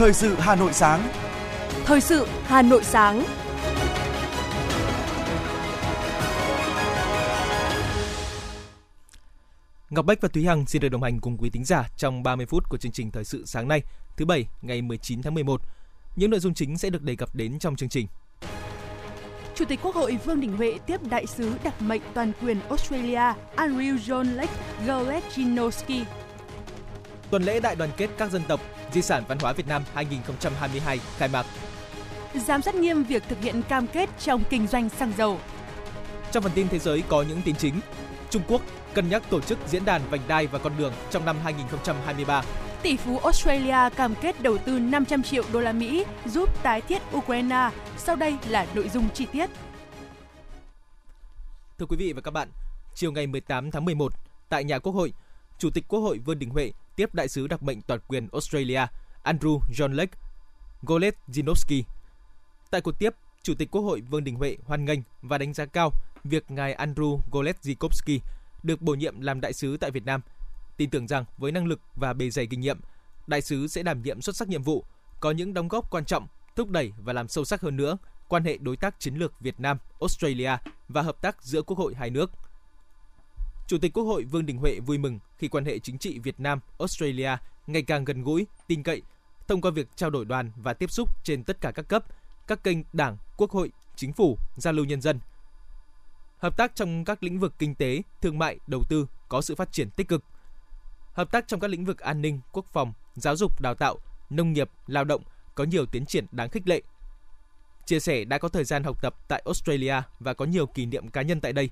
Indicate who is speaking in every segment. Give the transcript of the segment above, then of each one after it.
Speaker 1: Thời sự Hà Nội sáng. Thời sự Hà Nội sáng. Ngọc Bách và Thúy Hằng xin được đồng hành cùng quý thính giả trong 30 phút của chương trình Thời sự sáng nay, thứ bảy, ngày 19 tháng 11. Những nội dung chính sẽ được đề cập đến trong chương trình. Chủ tịch Quốc hội Vương Đình Huệ tiếp đại sứ đặc mệnh toàn quyền Australia Andrew John Lake Golechinoski
Speaker 2: tuần lễ đại đoàn kết các dân tộc, di sản văn hóa Việt Nam 2022 khai mạc.
Speaker 3: Giám sát nghiêm việc thực hiện cam kết trong kinh doanh xăng dầu.
Speaker 2: Trong phần tin thế giới có những tin chính. Trung Quốc cân nhắc tổ chức diễn đàn vành đai và con đường trong năm 2023.
Speaker 3: Tỷ phú Australia cam kết đầu tư 500 triệu đô la Mỹ giúp tái thiết Ukraine. Sau đây là nội dung chi tiết.
Speaker 2: Thưa quý vị và các bạn, chiều ngày 18 tháng 11, tại nhà Quốc hội, Chủ tịch Quốc hội Vương Đình Huệ tiếp đại sứ đặc mệnh toàn quyền Australia Andrew John Lake Goleszinowski. Tại cuộc tiếp, Chủ tịch Quốc hội Vương Đình Huệ hoan nghênh và đánh giá cao việc ngài Andrew Goleszinowski được bổ nhiệm làm đại sứ tại Việt Nam, tin tưởng rằng với năng lực và bề dày kinh nghiệm, đại sứ sẽ đảm nhiệm xuất sắc nhiệm vụ, có những đóng góp quan trọng, thúc đẩy và làm sâu sắc hơn nữa quan hệ đối tác chiến lược Việt Nam, Australia và hợp tác giữa quốc hội hai nước – Chủ tịch Quốc hội Vương Đình Huệ vui mừng khi quan hệ chính trị Việt Nam Australia ngày càng gần gũi, tin cậy thông qua việc trao đổi đoàn và tiếp xúc trên tất cả các cấp, các kênh Đảng, Quốc hội, Chính phủ, giao lưu nhân dân. Hợp tác trong các lĩnh vực kinh tế, thương mại, đầu tư có sự phát triển tích cực. Hợp tác trong các lĩnh vực an ninh, quốc phòng, giáo dục, đào tạo, nông nghiệp, lao động có nhiều tiến triển đáng khích lệ. Chia sẻ đã có thời gian học tập tại Australia và có nhiều kỷ niệm cá nhân tại đây.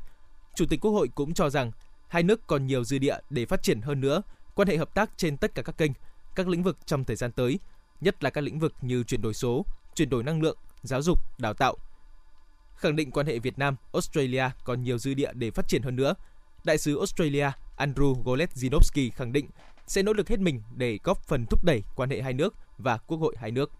Speaker 2: Chủ tịch Quốc hội cũng cho rằng hai nước còn nhiều dư địa để phát triển hơn nữa quan hệ hợp tác trên tất cả các kênh, các lĩnh vực trong thời gian tới, nhất là các lĩnh vực như chuyển đổi số, chuyển đổi năng lượng, giáo dục, đào tạo. Khẳng định quan hệ Việt Nam Australia còn nhiều dư địa để phát triển hơn nữa, đại sứ Australia Andrew Goletzinovsky khẳng định sẽ nỗ lực hết mình để góp phần thúc đẩy quan hệ hai nước và quốc hội hai nước.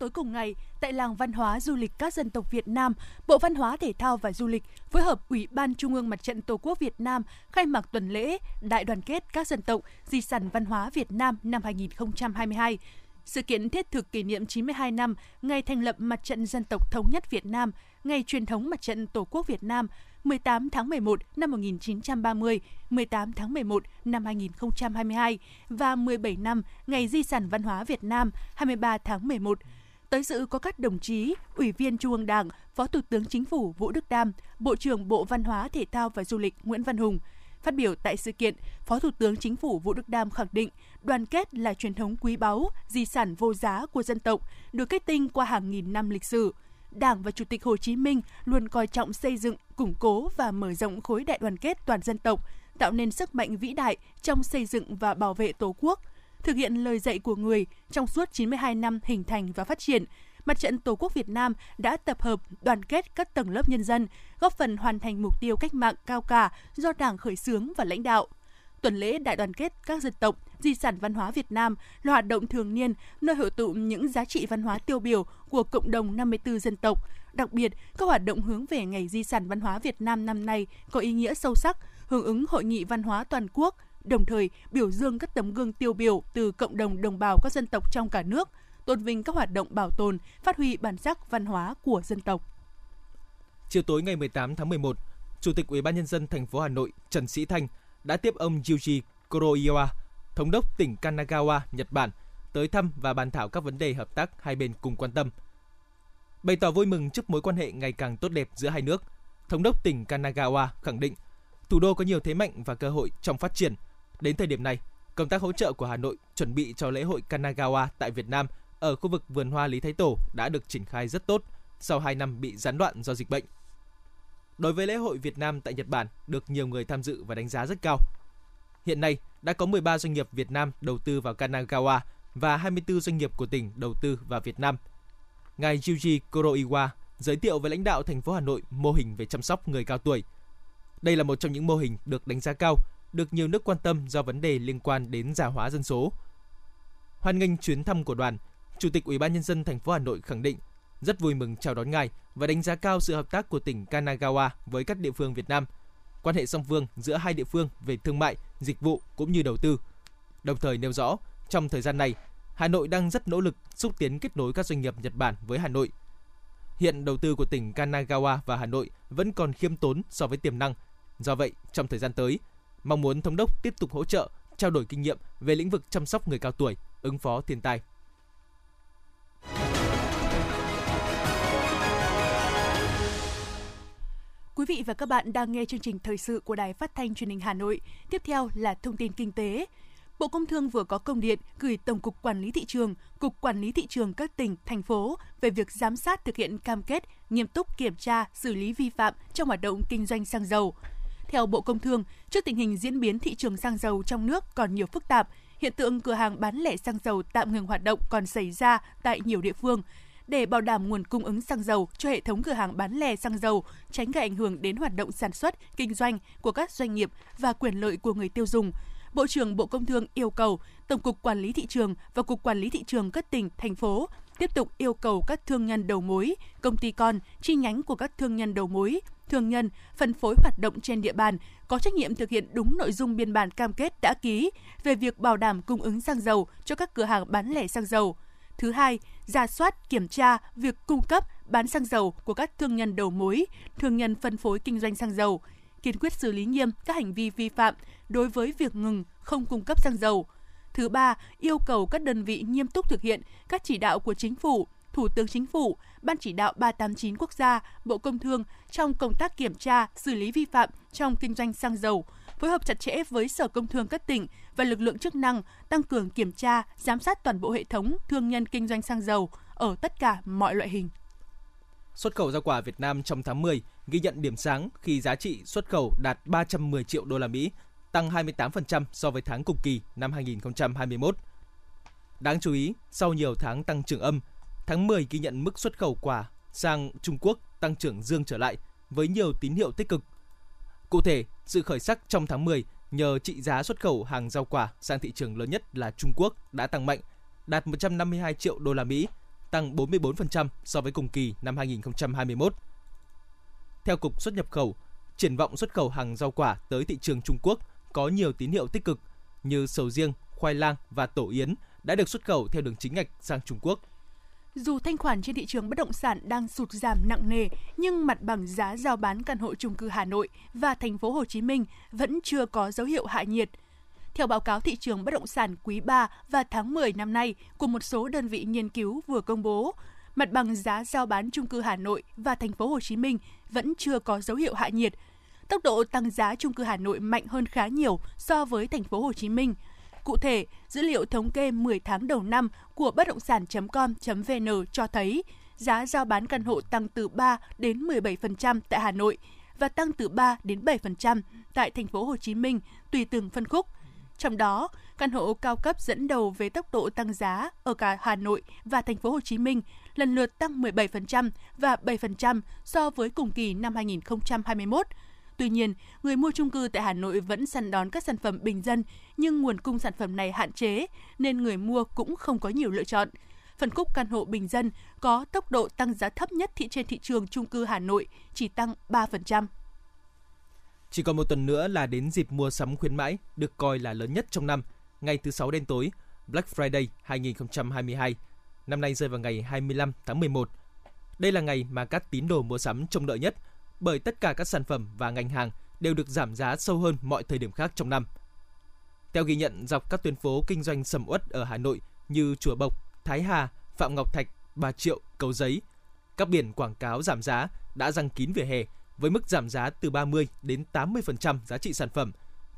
Speaker 3: Tối cùng ngày, tại làng văn hóa du lịch các dân tộc Việt Nam, Bộ Văn hóa Thể thao và Du lịch phối hợp Ủy ban Trung ương Mặt trận Tổ quốc Việt Nam khai mạc tuần lễ Đại đoàn kết các dân tộc Di sản văn hóa Việt Nam năm 2022. Sự kiện thiết thực kỷ niệm 92 năm ngày thành lập Mặt trận Dân tộc Thống nhất Việt Nam, ngày truyền thống Mặt trận Tổ quốc Việt Nam 18 tháng 11 năm 1930, 18 tháng 11 năm 2022 và 17 năm Ngày Di sản Văn hóa Việt Nam 23 tháng 11 Tới dự có các đồng chí, Ủy viên Trung ương Đảng, Phó Thủ tướng Chính phủ Vũ Đức Đam, Bộ trưởng Bộ Văn hóa, Thể thao và Du lịch Nguyễn Văn Hùng. Phát biểu tại sự kiện, Phó Thủ tướng Chính phủ Vũ Đức Đam khẳng định đoàn kết là truyền thống quý báu, di sản vô giá của dân tộc, được kết tinh qua hàng nghìn năm lịch sử. Đảng và Chủ tịch Hồ Chí Minh luôn coi trọng xây dựng, củng cố và mở rộng khối đại đoàn kết toàn dân tộc, tạo nên sức mạnh vĩ đại trong xây dựng và bảo vệ Tổ quốc, thực hiện lời dạy của người trong suốt 92 năm hình thành và phát triển, Mặt trận Tổ quốc Việt Nam đã tập hợp, đoàn kết các tầng lớp nhân dân, góp phần hoàn thành mục tiêu cách mạng cao cả do Đảng khởi xướng và lãnh đạo. Tuần lễ đại đoàn kết các dân tộc, di sản văn hóa Việt Nam là hoạt động thường niên nơi hội tụ những giá trị văn hóa tiêu biểu của cộng đồng 54 dân tộc. Đặc biệt, các hoạt động hướng về Ngày Di sản Văn hóa Việt Nam năm nay có ý nghĩa sâu sắc, hưởng ứng Hội nghị Văn hóa Toàn quốc đồng thời biểu dương các tấm gương tiêu biểu từ cộng đồng đồng bào các dân tộc trong cả nước, tôn vinh các hoạt động bảo tồn, phát huy bản sắc văn hóa của dân tộc.
Speaker 2: Chiều tối ngày 18 tháng 11, Chủ tịch Ủy ban nhân dân thành phố Hà Nội Trần Sĩ Thanh đã tiếp ông Yuji Kuroiwa, thống đốc tỉnh Kanagawa, Nhật Bản, tới thăm và bàn thảo các vấn đề hợp tác hai bên cùng quan tâm. Bày tỏ vui mừng trước mối quan hệ ngày càng tốt đẹp giữa hai nước, thống đốc tỉnh Kanagawa khẳng định thủ đô có nhiều thế mạnh và cơ hội trong phát triển – Đến thời điểm này, công tác hỗ trợ của Hà Nội chuẩn bị cho lễ hội Kanagawa tại Việt Nam ở khu vực vườn hoa Lý Thái Tổ đã được triển khai rất tốt sau 2 năm bị gián đoạn do dịch bệnh. Đối với lễ hội Việt Nam tại Nhật Bản được nhiều người tham dự và đánh giá rất cao. Hiện nay đã có 13 doanh nghiệp Việt Nam đầu tư vào Kanagawa và 24 doanh nghiệp của tỉnh đầu tư vào Việt Nam. Ngài Yuji Kuroiwa giới thiệu với lãnh đạo thành phố Hà Nội mô hình về chăm sóc người cao tuổi. Đây là một trong những mô hình được đánh giá cao được nhiều nước quan tâm do vấn đề liên quan đến già hóa dân số. Hoan nghênh chuyến thăm của đoàn, Chủ tịch Ủy ban nhân dân thành phố Hà Nội khẳng định rất vui mừng chào đón ngài và đánh giá cao sự hợp tác của tỉnh Kanagawa với các địa phương Việt Nam. Quan hệ song phương giữa hai địa phương về thương mại, dịch vụ cũng như đầu tư. Đồng thời nêu rõ, trong thời gian này, Hà Nội đang rất nỗ lực xúc tiến kết nối các doanh nghiệp Nhật Bản với Hà Nội. Hiện đầu tư của tỉnh Kanagawa và Hà Nội vẫn còn khiêm tốn so với tiềm năng. Do vậy, trong thời gian tới, mong muốn thống đốc tiếp tục hỗ trợ, trao đổi kinh nghiệm về lĩnh vực chăm sóc người cao tuổi, ứng phó thiên tai.
Speaker 3: Quý vị và các bạn đang nghe chương trình thời sự của Đài Phát thanh Truyền hình Hà Nội. Tiếp theo là thông tin kinh tế. Bộ Công Thương vừa có công điện gửi Tổng cục Quản lý thị trường, Cục Quản lý thị trường các tỉnh, thành phố về việc giám sát thực hiện cam kết, nghiêm túc kiểm tra, xử lý vi phạm trong hoạt động kinh doanh xăng dầu. Theo Bộ Công Thương, trước tình hình diễn biến thị trường xăng dầu trong nước còn nhiều phức tạp, hiện tượng cửa hàng bán lẻ xăng dầu tạm ngừng hoạt động còn xảy ra tại nhiều địa phương. Để bảo đảm nguồn cung ứng xăng dầu cho hệ thống cửa hàng bán lẻ xăng dầu, tránh gây ảnh hưởng đến hoạt động sản xuất, kinh doanh của các doanh nghiệp và quyền lợi của người tiêu dùng, Bộ trưởng Bộ Công Thương yêu cầu Tổng cục Quản lý thị trường và Cục Quản lý thị trường các tỉnh, thành phố tiếp tục yêu cầu các thương nhân đầu mối, công ty con, chi nhánh của các thương nhân đầu mối thương nhân, phân phối hoạt động trên địa bàn có trách nhiệm thực hiện đúng nội dung biên bản cam kết đã ký về việc bảo đảm cung ứng xăng dầu cho các cửa hàng bán lẻ xăng dầu. Thứ hai, ra soát, kiểm tra việc cung cấp, bán xăng dầu của các thương nhân đầu mối, thương nhân phân phối kinh doanh xăng dầu, kiên quyết xử lý nghiêm các hành vi vi phạm đối với việc ngừng không cung cấp xăng dầu. Thứ ba, yêu cầu các đơn vị nghiêm túc thực hiện các chỉ đạo của chính phủ Thủ tướng Chính phủ, Ban chỉ đạo 389 quốc gia, Bộ Công Thương trong công tác kiểm tra, xử lý vi phạm trong kinh doanh xăng dầu, phối hợp chặt chẽ với Sở Công Thương các tỉnh và lực lượng chức năng tăng cường kiểm tra, giám sát toàn bộ hệ thống thương nhân kinh doanh xăng dầu ở tất cả mọi loại hình.
Speaker 2: Xuất khẩu rau quả Việt Nam trong tháng 10 ghi nhận điểm sáng khi giá trị xuất khẩu đạt 310 triệu đô la Mỹ, tăng 28% so với tháng cùng kỳ năm 2021. Đáng chú ý, sau nhiều tháng tăng trưởng âm, Tháng 10 ghi nhận mức xuất khẩu quả sang Trung Quốc tăng trưởng dương trở lại với nhiều tín hiệu tích cực. Cụ thể, sự khởi sắc trong tháng 10 nhờ trị giá xuất khẩu hàng rau quả sang thị trường lớn nhất là Trung Quốc đã tăng mạnh, đạt 152 triệu đô la Mỹ, tăng 44% so với cùng kỳ năm 2021. Theo Cục xuất nhập khẩu, triển vọng xuất khẩu hàng rau quả tới thị trường Trung Quốc có nhiều tín hiệu tích cực như sầu riêng, khoai lang và tổ yến đã được xuất khẩu theo đường chính ngạch sang Trung Quốc
Speaker 3: dù thanh khoản trên thị trường bất động sản đang sụt giảm nặng nề, nhưng mặt bằng giá giao bán căn hộ chung cư Hà Nội và thành phố Hồ Chí Minh vẫn chưa có dấu hiệu hạ nhiệt. Theo báo cáo thị trường bất động sản quý 3 và tháng 10 năm nay của một số đơn vị nghiên cứu vừa công bố, mặt bằng giá giao bán chung cư Hà Nội và thành phố Hồ Chí Minh vẫn chưa có dấu hiệu hạ nhiệt. Tốc độ tăng giá chung cư Hà Nội mạnh hơn khá nhiều so với thành phố Hồ Chí Minh Cụ thể, dữ liệu thống kê 10 tháng đầu năm của bất động sản.com.vn cho thấy giá giao bán căn hộ tăng từ 3 đến 17% tại Hà Nội và tăng từ 3 đến 7% tại thành phố Hồ Chí Minh tùy từng phân khúc. Trong đó, căn hộ cao cấp dẫn đầu về tốc độ tăng giá ở cả Hà Nội và thành phố Hồ Chí Minh lần lượt tăng 17% và 7% so với cùng kỳ năm 2021 Tuy nhiên, người mua chung cư tại Hà Nội vẫn săn đón các sản phẩm bình dân, nhưng nguồn cung sản phẩm này hạn chế nên người mua cũng không có nhiều lựa chọn. Phân khúc căn hộ bình dân có tốc độ tăng giá thấp nhất thị trên thị trường chung cư Hà Nội, chỉ tăng 3%.
Speaker 2: Chỉ còn một tuần nữa là đến dịp mua sắm khuyến mãi được coi là lớn nhất trong năm, ngày thứ sáu đen tối, Black Friday 2022. Năm nay rơi vào ngày 25 tháng 11. Đây là ngày mà các tín đồ mua sắm trông đợi nhất – bởi tất cả các sản phẩm và ngành hàng đều được giảm giá sâu hơn mọi thời điểm khác trong năm. Theo ghi nhận dọc các tuyến phố kinh doanh sầm uất ở Hà Nội như Chùa Bộc, Thái Hà, Phạm Ngọc Thạch, Bà Triệu, Cầu Giấy, các biển quảng cáo giảm giá đã răng kín vỉa hè với mức giảm giá từ 30 đến 80% giá trị sản phẩm,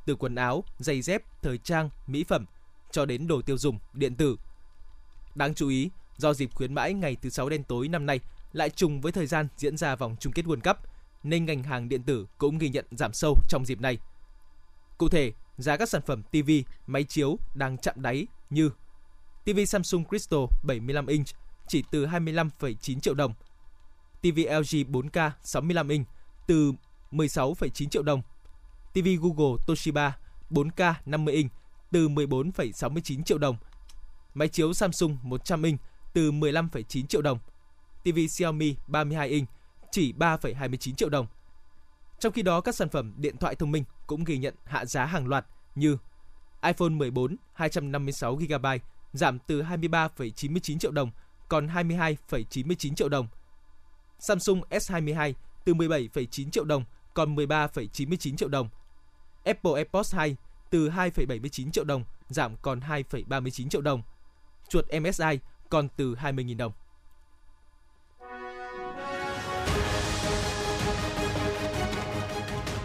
Speaker 2: từ quần áo, giày dép, thời trang, mỹ phẩm cho đến đồ tiêu dùng, điện tử. Đáng chú ý, do dịp khuyến mãi ngày thứ sáu đen tối năm nay lại trùng với thời gian diễn ra vòng chung kết World Cup – nên ngành hàng điện tử cũng ghi nhận giảm sâu trong dịp này. Cụ thể, giá các sản phẩm TV, máy chiếu đang chạm đáy như TV Samsung Crystal 75 inch chỉ từ 25,9 triệu đồng, TV LG 4K 65 inch từ 16,9 triệu đồng, TV Google Toshiba 4K 50 inch từ 14,69 triệu đồng, máy chiếu Samsung 100 inch từ 15,9 triệu đồng, TV Xiaomi 32 inch chỉ 3,29 triệu đồng. Trong khi đó, các sản phẩm điện thoại thông minh cũng ghi nhận hạ giá hàng loạt như iPhone 14 256GB giảm từ 23,99 triệu đồng còn 22,99 triệu đồng. Samsung S22 từ 17,9 triệu đồng còn 13,99 triệu đồng. Apple AirPods 2 từ 2,79 triệu đồng giảm còn 2,39 triệu đồng. Chuột MSI còn từ 20.000 đồng.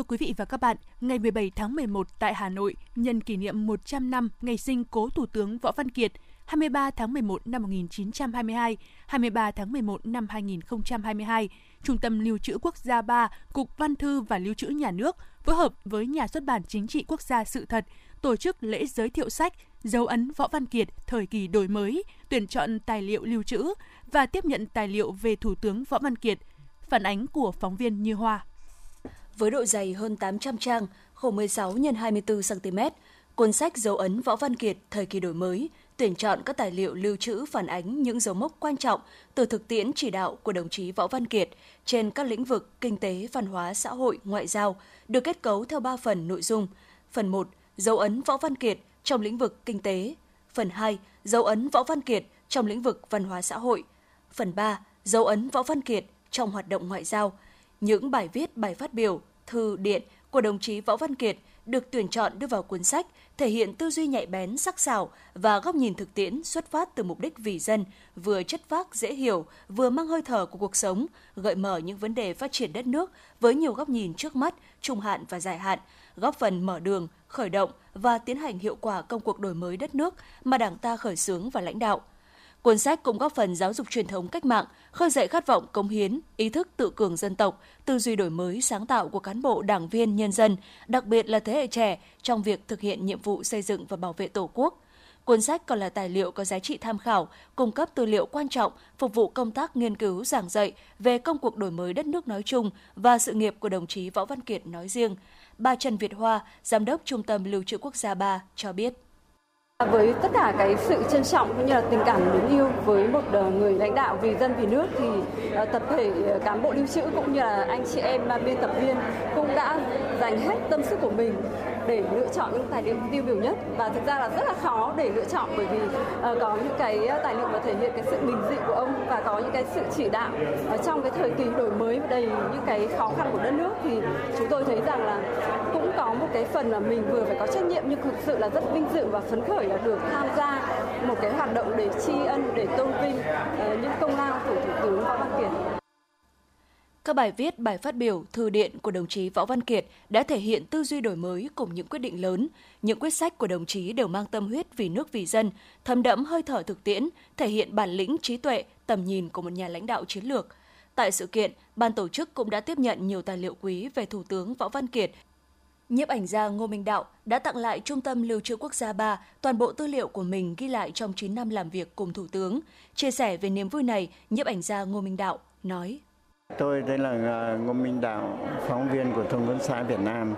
Speaker 3: Thưa quý vị và các bạn, ngày 17 tháng 11 tại Hà Nội, nhân kỷ niệm 100 năm ngày sinh cố Thủ tướng Võ Văn Kiệt, 23 tháng 11 năm 1922, 23 tháng 11 năm 2022, Trung tâm Lưu trữ Quốc gia 3, Cục Văn thư và Lưu trữ Nhà nước phối hợp với Nhà xuất bản Chính trị Quốc gia Sự thật tổ chức lễ giới thiệu sách Dấu ấn Võ Văn Kiệt thời kỳ đổi mới, tuyển chọn tài liệu lưu trữ và tiếp nhận tài liệu về Thủ tướng Võ Văn Kiệt. Phản ánh của phóng viên Như Hoa
Speaker 4: với độ dày hơn 800 trang, khổ 16 x 24 cm. Cuốn sách dấu ấn Võ Văn Kiệt thời kỳ đổi mới, tuyển chọn các tài liệu lưu trữ phản ánh những dấu mốc quan trọng từ thực tiễn chỉ đạo của đồng chí Võ Văn Kiệt trên các lĩnh vực kinh tế, văn hóa, xã hội, ngoại giao, được kết cấu theo 3 phần nội dung. Phần 1, dấu ấn Võ Văn Kiệt trong lĩnh vực kinh tế. Phần 2, dấu ấn Võ Văn Kiệt trong lĩnh vực văn hóa xã hội. Phần 3, dấu ấn Võ Văn Kiệt trong hoạt động ngoại giao – những bài viết, bài phát biểu, thư điện của đồng chí Võ Văn Kiệt được tuyển chọn đưa vào cuốn sách, thể hiện tư duy nhạy bén, sắc sảo và góc nhìn thực tiễn xuất phát từ mục đích vì dân, vừa chất phác dễ hiểu, vừa mang hơi thở của cuộc sống, gợi mở những vấn đề phát triển đất nước với nhiều góc nhìn trước mắt, trung hạn và dài hạn, góp phần mở đường, khởi động và tiến hành hiệu quả công cuộc đổi mới đất nước mà Đảng ta khởi xướng và lãnh đạo. Cuốn sách cũng góp phần giáo dục truyền thống cách mạng, khơi dậy khát vọng cống hiến, ý thức tự cường dân tộc, tư duy đổi mới sáng tạo của cán bộ, đảng viên, nhân dân, đặc biệt là thế hệ trẻ trong việc thực hiện nhiệm vụ xây dựng và bảo vệ Tổ quốc. Cuốn sách còn là tài liệu có giá trị tham khảo, cung cấp tư liệu quan trọng phục vụ công tác nghiên cứu giảng dạy về công cuộc đổi mới đất nước nói chung và sự nghiệp của đồng chí Võ Văn Kiệt nói riêng. Bà Trần Việt Hoa, Giám đốc Trung tâm Lưu trữ Quốc gia 3 cho biết.
Speaker 5: Với tất cả cái sự trân trọng cũng như là tình cảm mến yêu với một ờ, người lãnh đạo vì dân vì nước thì ờ, tập thể ờ, cán bộ lưu trữ cũng như là anh chị em biên tập viên cũng đã dành hết tâm sức của mình để lựa chọn những tài liệu tiêu biểu nhất và thực ra là rất là khó để lựa chọn bởi vì uh, có những cái ờ, tài liệu mà thể hiện cái sự bình dị của ông và có những cái sự chỉ đạo ở trong cái thời kỳ đổi mới đầy những cái khó khăn của đất nước thì chúng tôi thấy rằng là cũng có một cái phần là mình vừa phải có trách nhiệm nhưng thực sự là rất vinh dự và phấn khởi là được tham gia một cái hoạt động để tri ân để tôn vinh uh, những công lao của
Speaker 4: các bài viết, bài phát biểu, thư điện của đồng chí Võ Văn Kiệt đã thể hiện tư duy đổi mới cùng những quyết định lớn. Những quyết sách của đồng chí đều mang tâm huyết vì nước vì dân, thấm đẫm hơi thở thực tiễn, thể hiện bản lĩnh, trí tuệ, tầm nhìn của một nhà lãnh đạo chiến lược. Tại sự kiện, ban tổ chức cũng đã tiếp nhận nhiều tài liệu quý về Thủ tướng Võ Văn Kiệt nhiếp ảnh gia Ngô Minh Đạo đã tặng lại Trung tâm Lưu trữ Quốc gia 3 toàn bộ tư liệu của mình ghi lại trong 9 năm làm việc cùng Thủ tướng. Chia sẻ về niềm vui này, nhiếp ảnh gia Ngô Minh Đạo nói.
Speaker 6: Tôi tên là à, Ngô Minh Đạo, phóng viên của Thông tấn xã Việt Nam,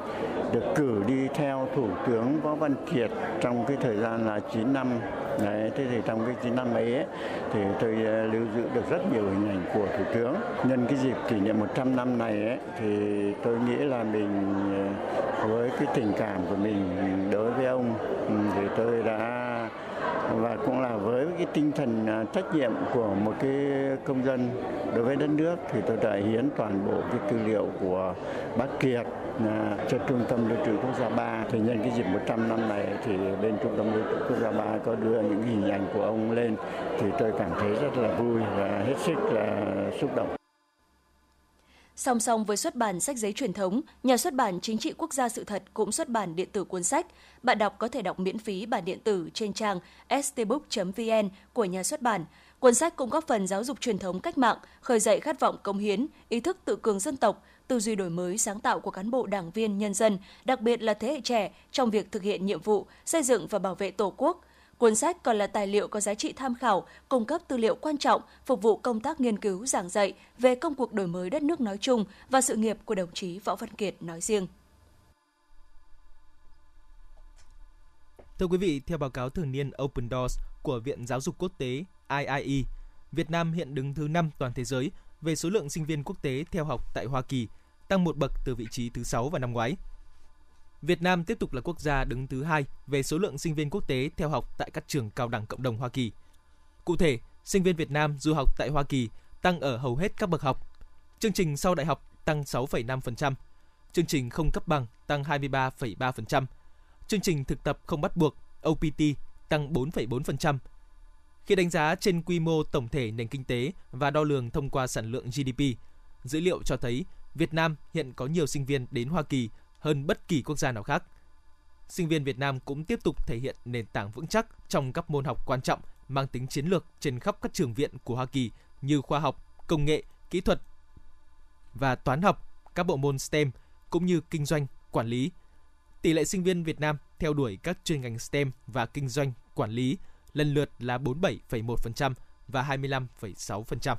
Speaker 6: được cử đi theo Thủ tướng Võ Văn Kiệt trong cái thời gian là 9 năm. Đấy, thế thì trong cái 9 năm ấy, thì tôi à, lưu giữ được rất nhiều hình ảnh của Thủ tướng. Nhân cái dịp kỷ niệm 100 năm này ấy, thì tôi nghĩ là mình à, với cái tình cảm của mình đối với ông thì tôi đã và cũng là với cái tinh thần à, trách nhiệm của một cái công dân đối với đất nước thì tôi đã hiến toàn bộ cái tư liệu của bác Kiệt à, cho trung tâm lưu trữ quốc gia 3 thì nhân cái dịp 100 năm này thì bên trung tâm lưu trữ quốc gia 3 có đưa những hình ảnh của ông lên thì tôi cảm thấy rất là vui và hết sức là xúc động
Speaker 4: Song song với xuất bản sách giấy truyền thống, nhà xuất bản Chính trị Quốc gia sự thật cũng xuất bản điện tử cuốn sách. Bạn đọc có thể đọc miễn phí bản điện tử trên trang stbook.vn của nhà xuất bản. Cuốn sách cũng góp phần giáo dục truyền thống cách mạng, khởi dậy khát vọng công hiến, ý thức tự cường dân tộc, tư duy đổi mới sáng tạo của cán bộ đảng viên nhân dân, đặc biệt là thế hệ trẻ trong việc thực hiện nhiệm vụ xây dựng và bảo vệ Tổ quốc – Cuốn sách còn là tài liệu có giá trị tham khảo, cung cấp tư liệu quan trọng phục vụ công tác nghiên cứu giảng dạy về công cuộc đổi mới đất nước nói chung và sự nghiệp của đồng chí Võ Văn Kiệt nói riêng.
Speaker 2: Thưa quý vị, theo báo cáo thường niên Open Doors của Viện Giáo dục Quốc tế IIE, Việt Nam hiện đứng thứ 5 toàn thế giới về số lượng sinh viên quốc tế theo học tại Hoa Kỳ, tăng một bậc từ vị trí thứ 6 vào năm ngoái – Việt Nam tiếp tục là quốc gia đứng thứ hai về số lượng sinh viên quốc tế theo học tại các trường cao đẳng cộng đồng Hoa Kỳ. Cụ thể, sinh viên Việt Nam du học tại Hoa Kỳ tăng ở hầu hết các bậc học. Chương trình sau đại học tăng 6,5%, chương trình không cấp bằng tăng 23,3%, chương trình thực tập không bắt buộc OPT tăng 4,4%. Khi đánh giá trên quy mô tổng thể nền kinh tế và đo lường thông qua sản lượng GDP, dữ liệu cho thấy Việt Nam hiện có nhiều sinh viên đến Hoa Kỳ hơn bất kỳ quốc gia nào khác. Sinh viên Việt Nam cũng tiếp tục thể hiện nền tảng vững chắc trong các môn học quan trọng mang tính chiến lược trên khắp các trường viện của Hoa Kỳ như khoa học, công nghệ, kỹ thuật và toán học, các bộ môn STEM cũng như kinh doanh, quản lý. Tỷ lệ sinh viên Việt Nam theo đuổi các chuyên ngành STEM và kinh doanh, quản lý lần lượt là 47,1% và 25,6%.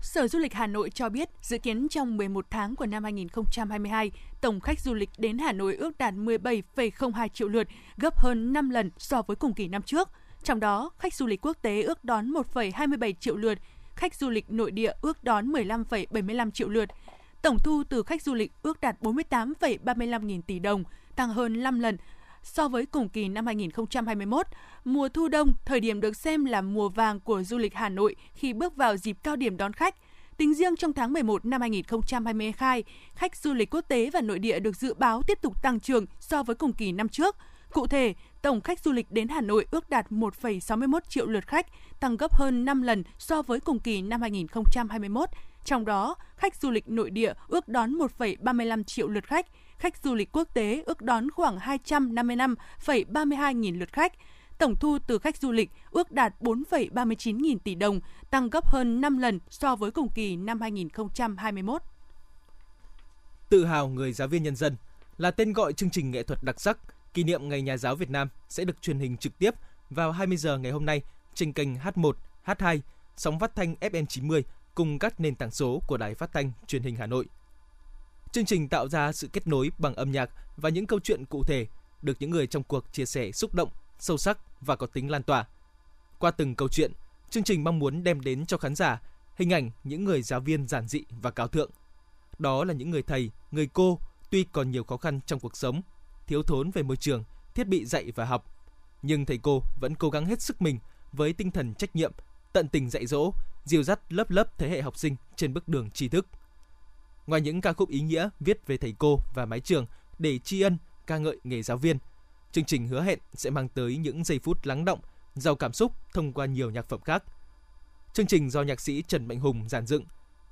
Speaker 3: Sở Du lịch Hà Nội cho biết, dự kiến trong 11 tháng của năm 2022, tổng khách du lịch đến Hà Nội ước đạt 17,02 triệu lượt, gấp hơn 5 lần so với cùng kỳ năm trước. Trong đó, khách du lịch quốc tế ước đón 1,27 triệu lượt, khách du lịch nội địa ước đón 15,75 triệu lượt. Tổng thu từ khách du lịch ước đạt 48,35 nghìn tỷ đồng, tăng hơn 5 lần So với cùng kỳ năm 2021, mùa thu đông, thời điểm được xem là mùa vàng của du lịch Hà Nội khi bước vào dịp cao điểm đón khách, Tính riêng trong tháng 11 năm 2022, khách du lịch quốc tế và nội địa được dự báo tiếp tục tăng trưởng so với cùng kỳ năm trước. Cụ thể, tổng khách du lịch đến Hà Nội ước đạt 1,61 triệu lượt khách, tăng gấp hơn 5 lần so với cùng kỳ năm 2021. Trong đó, khách du lịch nội địa ước đón 1,35 triệu lượt khách, khách du lịch quốc tế ước đón khoảng 255,32 nghìn lượt khách. Tổng thu từ khách du lịch ước đạt 4,39 nghìn tỷ đồng, tăng gấp hơn 5 lần so với cùng kỳ năm 2021.
Speaker 2: Tự hào người giáo viên nhân dân là tên gọi chương trình nghệ thuật đặc sắc kỷ niệm Ngày Nhà giáo Việt Nam sẽ được truyền hình trực tiếp vào 20 giờ ngày hôm nay trên kênh H1, H2, sóng phát thanh FM 90 cùng các nền tảng số của Đài Phát thanh Truyền hình Hà Nội. Chương trình tạo ra sự kết nối bằng âm nhạc và những câu chuyện cụ thể được những người trong cuộc chia sẻ xúc động, sâu sắc và có tính lan tỏa. Qua từng câu chuyện, chương trình mong muốn đem đến cho khán giả hình ảnh những người giáo viên giản dị và cao thượng. Đó là những người thầy, người cô tuy còn nhiều khó khăn trong cuộc sống, thiếu thốn về môi trường, thiết bị dạy và học, nhưng thầy cô vẫn cố gắng hết sức mình với tinh thần trách nhiệm, tận tình dạy dỗ, dìu dắt lớp lớp thế hệ học sinh trên bước đường tri thức. Ngoài những ca khúc ý nghĩa viết về thầy cô và mái trường để tri ân, ca ngợi nghề giáo viên, chương trình hứa hẹn sẽ mang tới những giây phút lắng động, giàu cảm xúc thông qua nhiều nhạc phẩm khác. Chương trình do nhạc sĩ Trần Mạnh Hùng giàn dựng,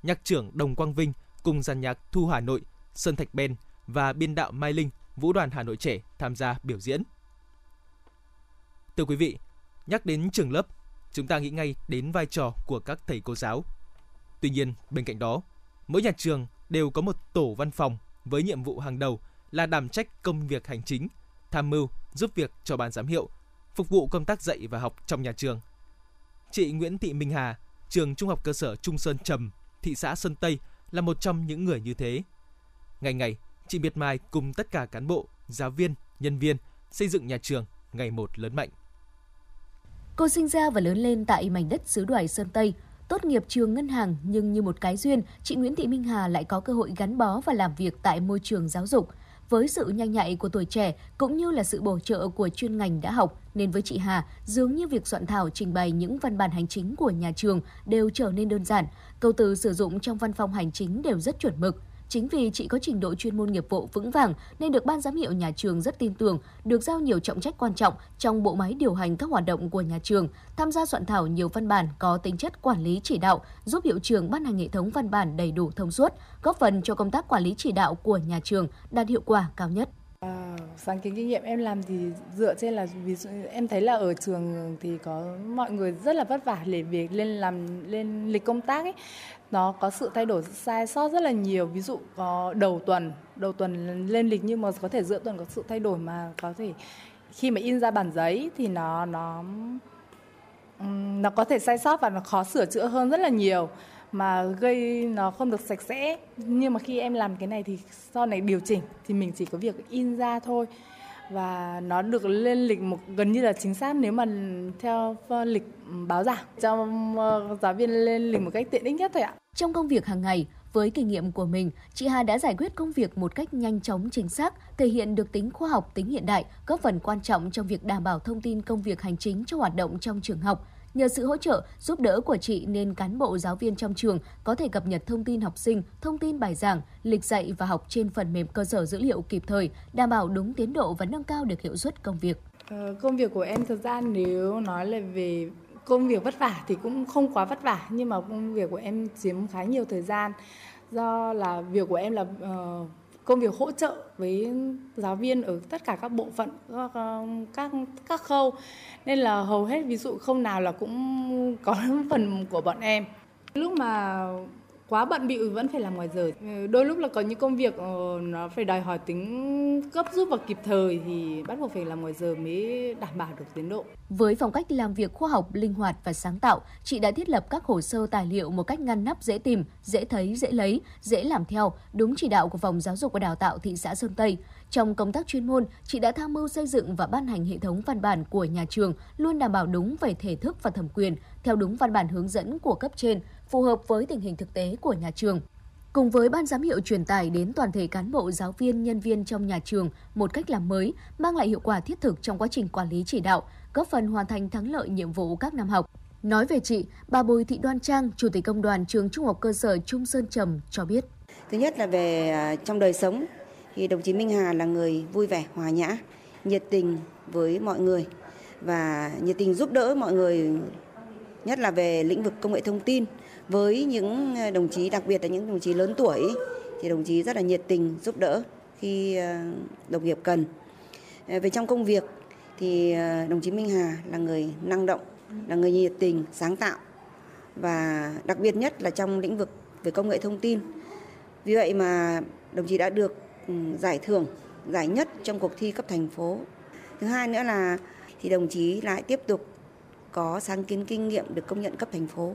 Speaker 2: nhạc trưởng Đồng Quang Vinh cùng dàn nhạc Thu Hà Nội, Sơn Thạch Ben và biên đạo Mai Linh, Vũ đoàn Hà Nội Trẻ tham gia biểu diễn. Thưa quý vị, nhắc đến trường lớp, chúng ta nghĩ ngay đến vai trò của các thầy cô giáo. Tuy nhiên, bên cạnh đó, mỗi nhà trường đều có một tổ văn phòng với nhiệm vụ hàng đầu là đảm trách công việc hành chính, tham mưu, giúp việc cho ban giám hiệu, phục vụ công tác dạy và học trong nhà trường. Chị Nguyễn Thị Minh Hà, trường Trung học cơ sở Trung Sơn Trầm, thị xã Sơn Tây là một trong những người như thế. Ngày ngày, chị miệt mài cùng tất cả cán bộ, giáo viên, nhân viên xây dựng nhà trường ngày một lớn mạnh.
Speaker 7: Cô sinh ra và lớn lên tại mảnh đất xứ đoài Sơn Tây – Tốt nghiệp trường ngân hàng nhưng như một cái duyên, chị Nguyễn Thị Minh Hà lại có cơ hội gắn bó và làm việc tại môi trường giáo dục. Với sự nhanh nhạy của tuổi trẻ cũng như là sự bổ trợ của chuyên ngành đã học, nên với chị Hà, dường như việc soạn thảo trình bày những văn bản hành chính của nhà trường đều trở nên đơn giản. Câu từ sử dụng trong văn phòng hành chính đều rất chuẩn mực. Chính vì chị có trình độ chuyên môn nghiệp vụ vững vàng nên được ban giám hiệu nhà trường rất tin tưởng, được giao nhiều trọng trách quan trọng trong bộ máy điều hành các hoạt động của nhà trường, tham gia soạn thảo nhiều văn bản có tính chất quản lý chỉ đạo, giúp hiệu trường ban hành hệ thống văn bản đầy đủ thông suốt, góp phần cho công tác quản lý chỉ đạo của nhà trường đạt hiệu quả cao nhất.
Speaker 8: À, sáng kiến kinh nghiệm em làm thì dựa trên là ví dụ em thấy là ở trường thì có mọi người rất là vất vả để việc lên làm lên lịch công tác ấy nó có sự thay đổi sai sót rất là nhiều ví dụ có đầu tuần đầu tuần lên lịch nhưng mà có thể giữa tuần có sự thay đổi mà có thể khi mà in ra bản giấy thì nó nó nó có thể sai sót và nó khó sửa chữa hơn rất là nhiều mà gây nó không được sạch sẽ nhưng mà khi em làm cái này thì sau này điều chỉnh thì mình chỉ có việc in ra thôi và nó được lên lịch một gần như là chính xác nếu mà theo ờ, lịch báo giảng. cho ờ, giáo viên lên lịch một cách tiện ích nhất thôi ạ.
Speaker 7: Trong công việc hàng ngày, với kinh nghiệm của mình, chị Hà đã giải quyết công việc một cách nhanh chóng chính xác, thể hiện được tính khoa học, tính hiện đại, góp phần quan trọng trong việc đảm bảo thông tin công việc hành chính cho hoạt động trong trường học Nhờ sự hỗ trợ, giúp đỡ của chị nên cán bộ giáo viên trong trường có thể cập nhật thông tin học sinh, thông tin bài giảng, lịch dạy và học trên phần mềm cơ sở dữ liệu kịp thời, đảm bảo đúng tiến độ và nâng cao được hiệu suất công việc.
Speaker 8: Ờ, công việc của em thời gian nếu nói là về công việc vất vả thì cũng không quá vất vả nhưng mà công việc của em chiếm khá nhiều thời gian do là việc của em là uh, công việc hỗ trợ với giáo viên ở tất cả các bộ phận các um, các, các khâu nên là hầu hết ví dụ không nào là cũng có phần của bọn em lúc mà quá bận bịu vẫn phải làm ngoài giờ ừ, đôi lúc là có những công việc ờ, nó phải đòi hỏi tính cấp giúp và kịp thời thì bắt buộc phải làm ngoài giờ mới đảm bảo được tiến độ
Speaker 7: với phong cách làm việc khoa học linh hoạt và sáng tạo chị đã thiết lập các hồ sơ tài liệu một cách ngăn nắp dễ tìm dễ thấy dễ lấy dễ làm theo đúng chỉ đạo của phòng giáo dục và đào tạo thị xã sơn tây trong công tác chuyên môn, chị đã tham mưu xây dựng và ban hành hệ thống văn bản của nhà trường luôn đảm bảo đúng về thể thức và thẩm quyền, theo đúng văn bản hướng dẫn của cấp trên, phù hợp với tình hình thực tế của nhà trường. Cùng với ban giám hiệu truyền tải đến toàn thể cán bộ, giáo viên, nhân viên trong nhà trường một cách làm mới, mang lại hiệu quả thiết thực trong quá trình quản lý chỉ đạo, góp phần hoàn thành thắng lợi nhiệm vụ các năm học. Nói về chị, bà Bùi Thị Đoan Trang, Chủ tịch Công đoàn Trường Trung học Cơ sở Trung Sơn Trầm cho biết.
Speaker 9: Thứ nhất là về à, trong đời sống thì đồng chí Minh Hà là người vui vẻ, hòa nhã, nhiệt tình với mọi người và nhiệt tình giúp đỡ mọi người nhất là về lĩnh vực công nghệ thông tin với những ờ, đồng chí đặc biệt là những đồng chí lớn tuổi thì đồng chí rất là nhiệt tình giúp đỡ khi ờ, đồng nghiệp cần ờ, về trong công việc thì đồng chí Minh Hà là người năng động là người nhiệt tình sáng tạo và đặc biệt nhất là trong lĩnh vực về công nghệ thông tin vì vậy mà đồng chí đã được Ừ, giải thưởng giải nhất trong cuộc thi cấp thành phố. Thứ hai nữa là thì đồng chí lại tiếp tục có sáng kiến kinh nghiệm được công nhận cấp thành phố.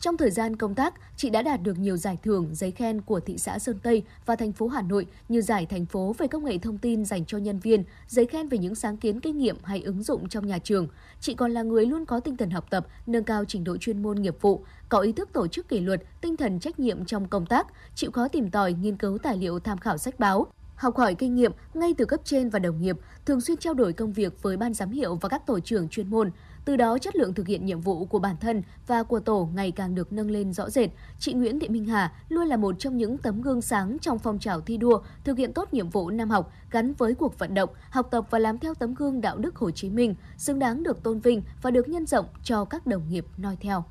Speaker 7: Trong thời gian công tác, chị đã đạt được nhiều giải thưởng, giấy khen của thị xã Sơn Tây và thành phố Hà Nội như giải thành phố về công nghệ thông tin dành cho nhân viên, giấy khen về những sáng kiến kinh nghiệm hay ứng dụng trong nhà trường. Chị còn là người luôn có tinh thần học tập, nâng cao trình độ chuyên môn nghiệp vụ, có ý thức tổ chức kỷ luật, tinh thần trách nhiệm trong công tác, chịu khó tìm tòi, nghiên cứu tài liệu tham khảo sách báo, học hỏi kinh nghiệm ngay từ cấp trên và đồng nghiệp, thường xuyên trao đổi công việc với ban giám hiệu và các tổ trưởng chuyên môn. Từ đó chất lượng thực hiện nhiệm vụ của bản thân và của tổ ngày càng được nâng lên rõ rệt. Chị Nguyễn Thị Minh Hà luôn là một trong những tấm gương sáng trong phong trào thi đua thực hiện tốt nhiệm vụ năm học gắn với cuộc vận động, học tập và làm theo tấm gương đạo đức Hồ Chí Minh, xứng đáng được tôn vinh và được nhân rộng cho các đồng nghiệp noi theo.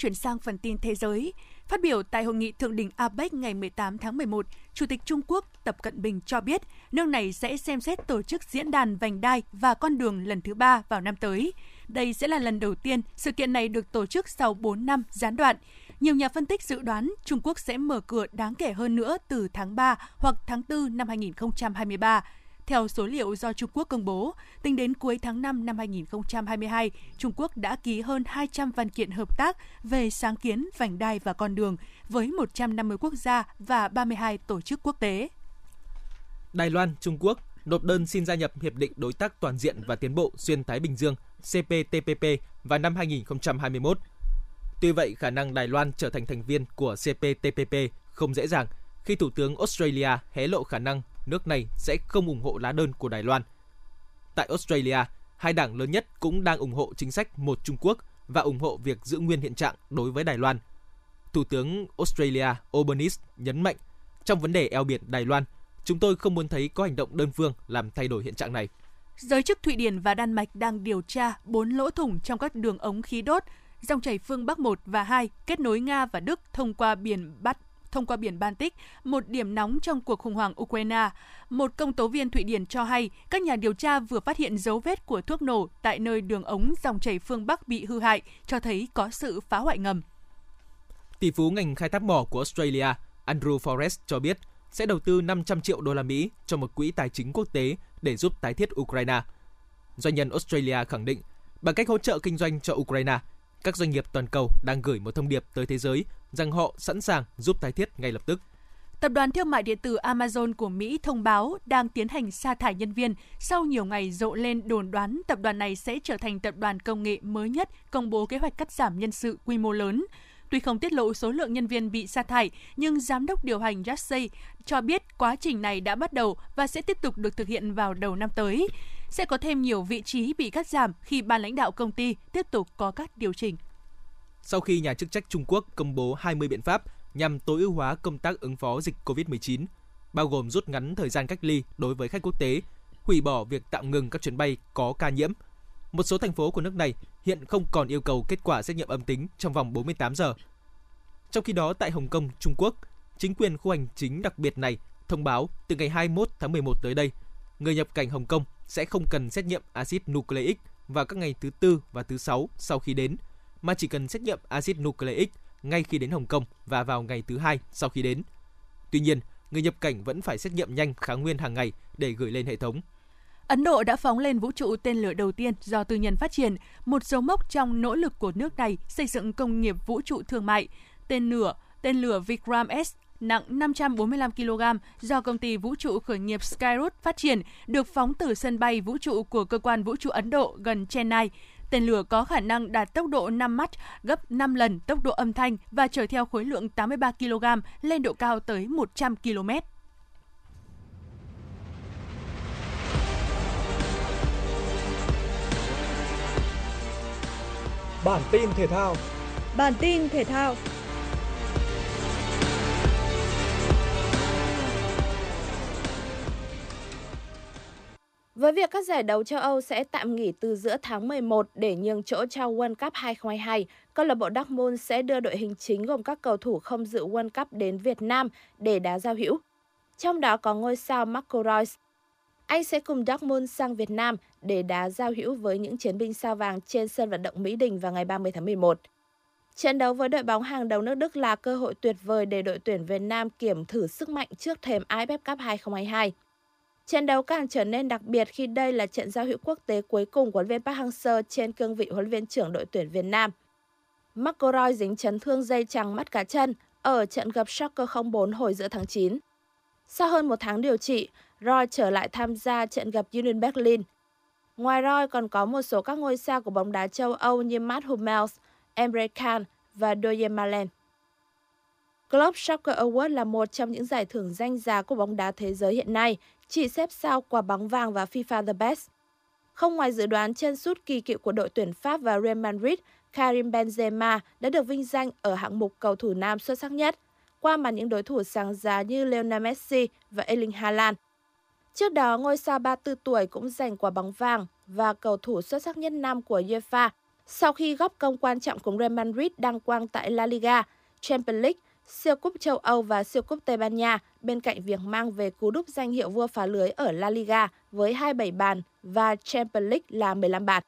Speaker 3: chuyển sang phần tin thế giới. Phát biểu tại hội nghị thượng đỉnh APEC ngày 18 tháng 11, Chủ tịch Trung Quốc Tập Cận Bình cho biết nước này sẽ xem xét tổ chức diễn đàn vành đai và con đường lần thứ ba vào năm tới. Đây sẽ là lần đầu tiên sự kiện này được tổ chức sau 4 năm gián đoạn. Nhiều nhà phân tích dự đoán Trung Quốc sẽ mở cửa đáng kể hơn nữa từ tháng 3 hoặc tháng 4 năm 2023 theo số liệu do Trung Quốc công bố, tính đến cuối tháng 5 năm 2022, Trung Quốc đã ký hơn 200 văn kiện hợp tác về sáng kiến, vành đai và con đường với 150 quốc gia và 32 tổ chức quốc tế.
Speaker 10: Đài Loan, Trung Quốc nộp đơn xin gia nhập Hiệp định Đối tác Toàn diện và Tiến bộ Xuyên Thái Bình Dương CPTPP vào năm 2021. Tuy vậy, khả năng Đài Loan trở thành thành viên của CPTPP không dễ dàng khi Thủ tướng Australia hé lộ khả năng nước này sẽ không ủng hộ lá đơn của Đài Loan. Tại Australia, hai đảng lớn nhất cũng đang ủng hộ chính sách một Trung Quốc và ủng hộ việc giữ nguyên hiện trạng đối với Đài Loan. Thủ tướng Australia Albanese nhấn mạnh, trong vấn đề eo biển Đài Loan, chúng tôi không muốn thấy có hành động đơn phương làm thay đổi hiện trạng này.
Speaker 3: Giới chức Thụy Điển và Đan Mạch đang điều tra bốn lỗ thủng trong các đường ống khí đốt dòng chảy phương Bắc 1 và 2 kết nối Nga và Đức thông qua biển Bát thông qua biển Baltic, một điểm nóng trong cuộc khủng hoảng Ukraine. Một công tố viên Thụy Điển cho hay các nhà điều tra vừa phát hiện dấu vết của thuốc nổ tại nơi đường ống dòng chảy phương Bắc bị hư hại, cho thấy có sự phá hoại ngầm.
Speaker 2: Tỷ phú ngành khai thác mỏ của Australia Andrew Forrest cho biết sẽ đầu tư 500 triệu đô la Mỹ cho một quỹ tài chính quốc tế để giúp tái thiết Ukraine. Doanh nhân Australia khẳng định, bằng cách hỗ trợ kinh doanh cho Ukraine, các doanh nghiệp toàn cầu đang gửi một thông điệp tới thế giới rằng họ sẵn sàng giúp tái thiết ngay lập tức.
Speaker 3: Tập đoàn thương mại điện tử Amazon của Mỹ thông báo đang tiến hành sa thải nhân viên sau nhiều ngày rộ lên đồn đoán tập đoàn này sẽ trở thành tập đoàn công nghệ mới nhất công bố kế hoạch cắt giảm nhân sự quy mô lớn. Tuy không tiết lộ số lượng nhân viên bị sa thải, nhưng giám đốc điều hành Jassy cho biết quá trình này đã bắt đầu và sẽ tiếp tục được thực hiện vào đầu năm tới. Sẽ có thêm nhiều vị trí bị cắt giảm khi ban lãnh đạo công ty tiếp tục có các điều chỉnh
Speaker 2: sau khi nhà chức trách Trung Quốc công bố 20 biện pháp nhằm tối ưu hóa công tác ứng phó dịch COVID-19, bao gồm rút ngắn thời gian cách ly đối với khách quốc tế, hủy bỏ việc tạm ngừng các chuyến bay có ca nhiễm. Một số thành phố của nước này hiện không còn yêu cầu kết quả xét nghiệm âm tính trong vòng 48 giờ. Trong khi đó, tại Hồng Kông, Trung Quốc, chính quyền khu hành chính đặc biệt này thông báo từ ngày 21 tháng 11 tới đây, người nhập cảnh Hồng Kông sẽ không cần xét nghiệm axit nucleic vào các ngày thứ tư và thứ sáu sau khi đến – mà chỉ cần xét nghiệm axit nucleic ngay khi đến Hồng Kông và vào ngày thứ hai sau khi đến. Tuy nhiên, người nhập cảnh vẫn phải xét nghiệm nhanh kháng nguyên hàng ngày để gửi lên hệ thống.
Speaker 3: Ấn Độ đã phóng lên vũ trụ tên lửa đầu tiên do tư nhân phát triển, một dấu mốc trong nỗ lực của nước này xây dựng công nghiệp vũ trụ thương mại. Tên lửa, tên lửa Vikram S nặng 545 kg do công ty vũ trụ khởi nghiệp Skyroot phát triển, được phóng từ sân bay vũ trụ của cơ quan vũ trụ Ấn Độ gần Chennai. Tên lửa có khả năng đạt tốc độ 5 Mach, gấp 5 lần tốc độ âm thanh và chở theo khối lượng 83 kg lên độ cao tới 100 km.
Speaker 11: Bản tin thể thao
Speaker 12: Bản tin thể thao
Speaker 13: Với việc các giải đấu châu Âu sẽ tạm nghỉ từ giữa tháng 11 để nhường chỗ cho World Cup 2022, câu lạc bộ Dortmund sẽ đưa đội hình chính gồm các cầu thủ không dự World Cup đến Việt Nam để đá giao hữu. Trong đó có ngôi sao Marco Reus. Anh sẽ cùng Dortmund sang Việt Nam để đá giao hữu với những chiến binh sao vàng trên sân vận động Mỹ Đình vào ngày 30 tháng 11. Trận đấu với đội bóng hàng đầu nước Đức là cơ hội tuyệt vời để đội tuyển Việt Nam kiểm thử sức mạnh trước thềm AFF Cup 2022. Trận đấu càng trở nên đặc biệt khi đây là trận giao hữu quốc tế cuối cùng của huấn viên Park Hang-seo trên cương vị huấn viên trưởng đội tuyển Việt Nam. McElroy dính chấn thương dây chằng mắt cá chân ở trận gặp Shocker 04 hồi giữa tháng 9. Sau hơn một tháng điều trị, Roy trở lại tham gia trận gặp Union Berlin. Ngoài Roy còn có một số các ngôi sao của bóng đá châu Âu như Matt Hummels, Emre Can và Doye Malen. Globe Soccer Award là một trong những giải thưởng danh giá của bóng đá thế giới hiện nay, chỉ xếp sau quả bóng vàng và FIFA The Best. Không ngoài dự đoán, chân sút kỳ cựu của đội tuyển Pháp và Real Madrid, Karim Benzema đã được vinh danh ở hạng mục cầu thủ nam xuất sắc nhất, qua màn những đối thủ sáng giá như Lionel Messi và Erling Haaland. Trước đó, ngôi sao 34 tuổi cũng giành quả bóng vàng và cầu thủ xuất sắc nhất nam của UEFA sau khi góp công quan trọng cùng Real Madrid đăng quang tại La Liga, Champions League siêu cúp châu Âu và siêu cúp Tây Ban Nha bên cạnh việc mang về cú đúc danh hiệu vua phá lưới ở La Liga với 27 bàn và Champions League là 15 bàn.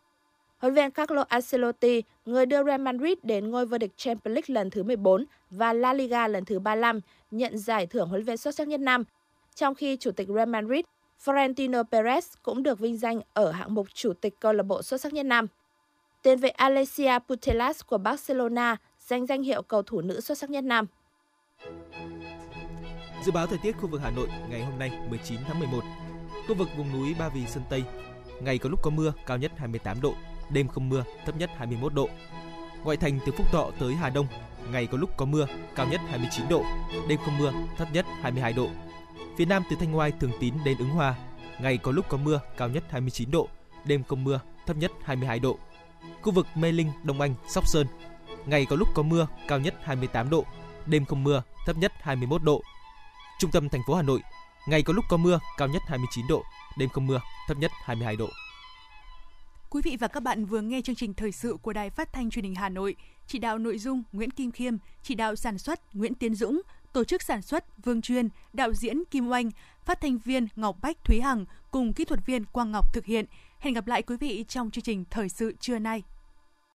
Speaker 13: Huấn viên Carlo Ancelotti, người đưa Real Madrid đến ngôi vô địch Champions League lần thứ 14 và La Liga lần thứ 35, nhận giải thưởng huấn luyện xuất sắc nhất năm. Trong khi chủ tịch Real Madrid Florentino Perez cũng được vinh danh ở hạng mục chủ tịch câu lạc bộ xuất sắc nhất năm. Tiền vệ alexia Putellas của Barcelona giành danh hiệu cầu thủ nữ xuất sắc nhất năm.
Speaker 2: Dự báo thời tiết khu vực Hà Nội ngày hôm nay 19 tháng 11. Khu vực vùng núi Ba Vì Sơn Tây, ngày có lúc có mưa, cao nhất 28 độ, đêm không mưa, thấp nhất 21 độ. Ngoại thành từ Phúc Thọ tới Hà Đông, ngày có lúc có mưa, cao nhất 29 độ, đêm không mưa, thấp nhất 22 độ. Phía Nam từ Thanh Oai, Thường Tín đến Ứng Hòa, ngày có lúc có mưa, cao nhất 29 độ, đêm không mưa, thấp nhất 22 độ. Khu vực Mê Linh, Đông Anh, Sóc Sơn, ngày có lúc có mưa, cao nhất 28 độ, đêm không mưa, thấp nhất 21 độ. Trung tâm thành phố Hà Nội, ngày có lúc có mưa, cao nhất 29 độ, đêm không mưa, thấp nhất 22 độ.
Speaker 3: Quý vị và các bạn vừa nghe chương trình thời sự của Đài Phát thanh Truyền hình Hà Nội, chỉ đạo nội dung Nguyễn Kim Khiêm, chỉ đạo sản xuất Nguyễn Tiến Dũng, tổ chức sản xuất Vương Chuyên, đạo diễn Kim Oanh, phát thanh viên Ngọc Bách Thúy Hằng cùng kỹ thuật viên Quang Ngọc thực hiện. Hẹn gặp lại quý vị trong chương trình thời sự trưa nay.